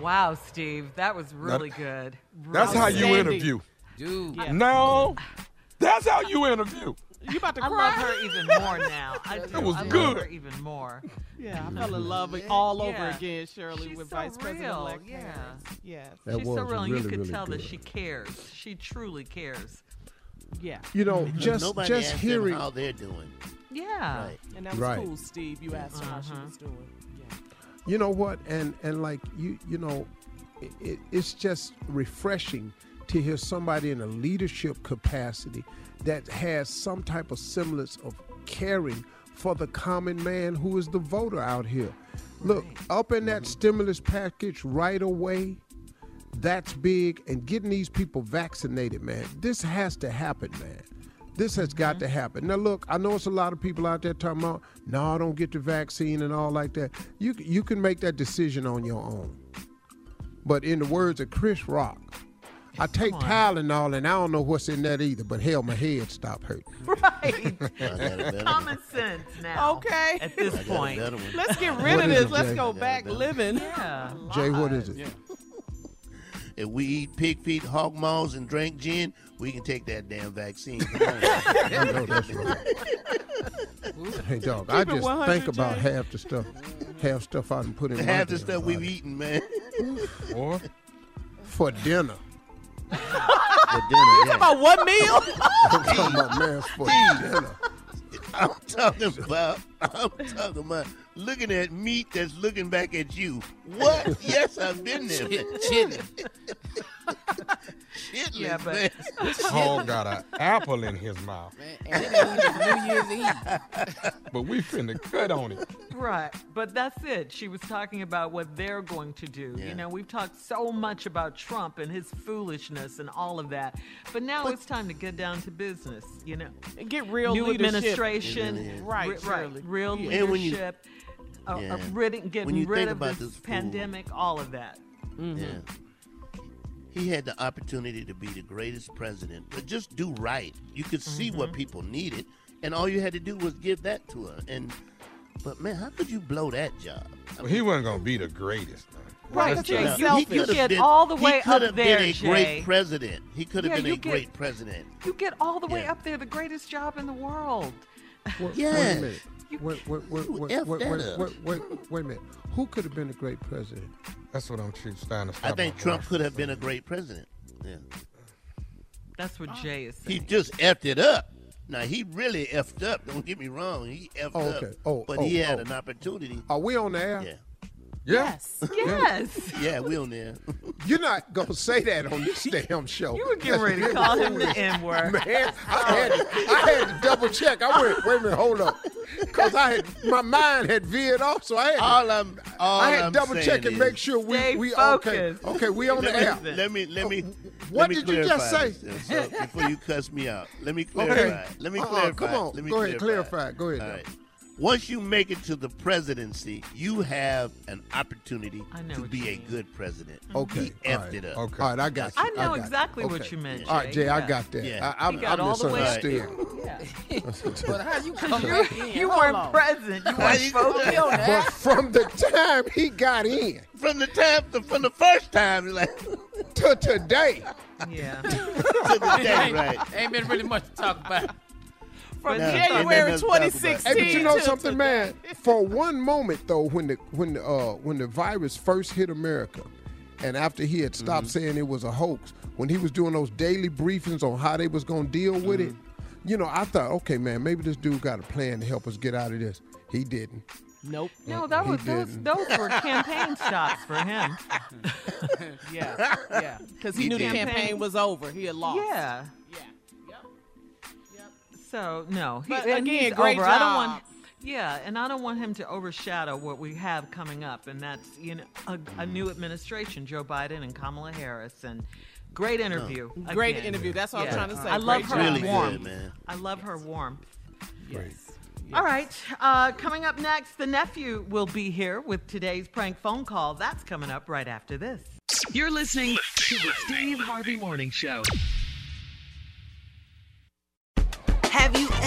Wow, Steve, that was really good. That's how you interview. Dude. No, that's how you interview. You about to cry? I love her even more now. I do. That was I good. love her even more. Yeah, I fell in love with- all over Yeah. again, Shirley, She's with so Vice President real, elect Yeah. Harris. Yes. That She's so real. really, you could really tell that she cares. She truly cares. Yeah. You know, Because just nobody just asked them hearing how they're doing. Yeah. Right. And that was Right. cool, Steve. You asked her how she Uh-huh. was doing. You know what? And and like you you know it, it, it's just refreshing to hear somebody in a leadership capacity that has some type of semblance of caring for the common man who is the voter out here. Look up in that mm-hmm. stimulus package right away that's big. And getting these people vaccinated man this has to happen man this has got to mm-hmm. happen. Now, look, I know it's a lot of people out there talking about, no, I don't get the vaccine and all like that. You you can make that decision on your own. But in the words of Chris Rock, I take Tylenol and I don't know what's in that either, but hell, my head stopped hurting. Right. I got a better Common sense now. Okay. At this I got a point. Let's get rid What of this. it, Let's go back living. Yeah. Jay, what uh-huh. is it? If we eat pig feet, hog maws, and drink gin, we can take that damn vaccine. Come. I know that's right. hey, dog, I Keep it just think about half the stuff, half stuff I done put in my Half the damn stuff we've eaten, man. Or for dinner. For dinner, You yeah. About one meal? I'm talking about man for dinner. I'm talking about. I'm talking about looking at meat that's looking back at you. What? yes, I've been there. man. Chitlin, Shitless, Yeah, but- man. Paul got an apple in his mouth. And it New Year's Eve. But we finna cut on it. Right. But that's it. She was talking about what they're going to do. Yeah. You know, we've talked so much about Trump and his foolishness and all of that. But now it's time to get down to business, you know. And get real New leadership. administration, Yeah, yeah, yeah. Right, ri- right, real Yeah. And when you- leadership, uh, uh, Yeah. rid- getting When you rid think of about this this fool- pandemic, all of that. Yeah. He had the opportunity to be the greatest president, but just do right. You could see what people needed, and all you had to do was give that to her. And but man, how could you blow that job? I Well, he wasn't gonna be the greatest. man. Right, That's Jay. You, selfish. you could've been- all the he way could up have there, been a Jay. great president. He could have Yeah, been a get- great president. You get all the way Yeah. up there, the greatest job in the world. Wait, wait a minute. Wait, wait, wait, wait, wait, wait, wait, wait, wait a minute. Who could have been a great president? That's what I'm chief trying to I think Trump boy. could have been a great president. Yeah. That's what Jay is saying. He saying. just effed it up. Now he really effed up. Don't get me wrong. He effed Oh, up. Oh, but oh, he had oh. an opportunity. Are we on the air? Yeah. Yeah. Yes. Yes. Yeah, we on there. You're not gonna say that on this damn show. You were getting ready to call him the N word. Man, I had, to, I had to double check. I went, wait a minute, hold up, because I had my mind had veered off, so I had to, all I'm all I had to I'm double saying check and is- make sure we Stay we okay. focused. Okay, we on the air. let me, let me let What let me did you just say? uh, so before you cuss me out, let me clarify. Okay. Let me Uh-uh, clarify. come on. Let me Go ahead, clarify. clarify. Go ahead, All though. right. Once you make it to the presidency, you have an opportunity to be you a mean. good president. Mm-hmm. Okay, He all effed right. it up. Okay. All right, I got you. I know got you. exactly what Okay. you meant, All right, Jay. Jay, I got that. Yeah. I, I, He got I all the way- misunderstood. But how you come You, in? you Hold weren't on. present. You weren't you- focused. But from the time he got in From the time, the, from the first time, like to to today, Yeah. the day, right? ain't been really much to talk about. From No, January nothing to talk 2016. Hey, but you know to something, today. man? For one moment though, when the when the uh, when the virus first hit America, and after he had stopped Mm-hmm. saying it was a hoax, when he was doing those daily briefings on how they was gonna deal with it, Mm-hmm. you know, I thought, okay, man, maybe this dude got a plan to help us get out of this. He didn't. Nope. No, that He was those, didn't. those were campaign stocks for him. Yeah, yeah. Because he, He knew the campaign was over. He had lost. Yeah. Yeah. Yep. Yep. So no, he, But and again, he's great over. I don't want. job. Yeah, and I don't want him to overshadow what we have coming up, and that's you know a, a new administration, Joe Biden and Kamala Harris, and great interview. Great interview. That's what Yeah. I'm trying to say. I love Great her job. Really warmth. good, man. I love her warmth. Yes. All right, uh, coming up next, the nephew will be here with today's prank phone call. That's coming up right after this. You're listening to the Steve Harvey Morning Show.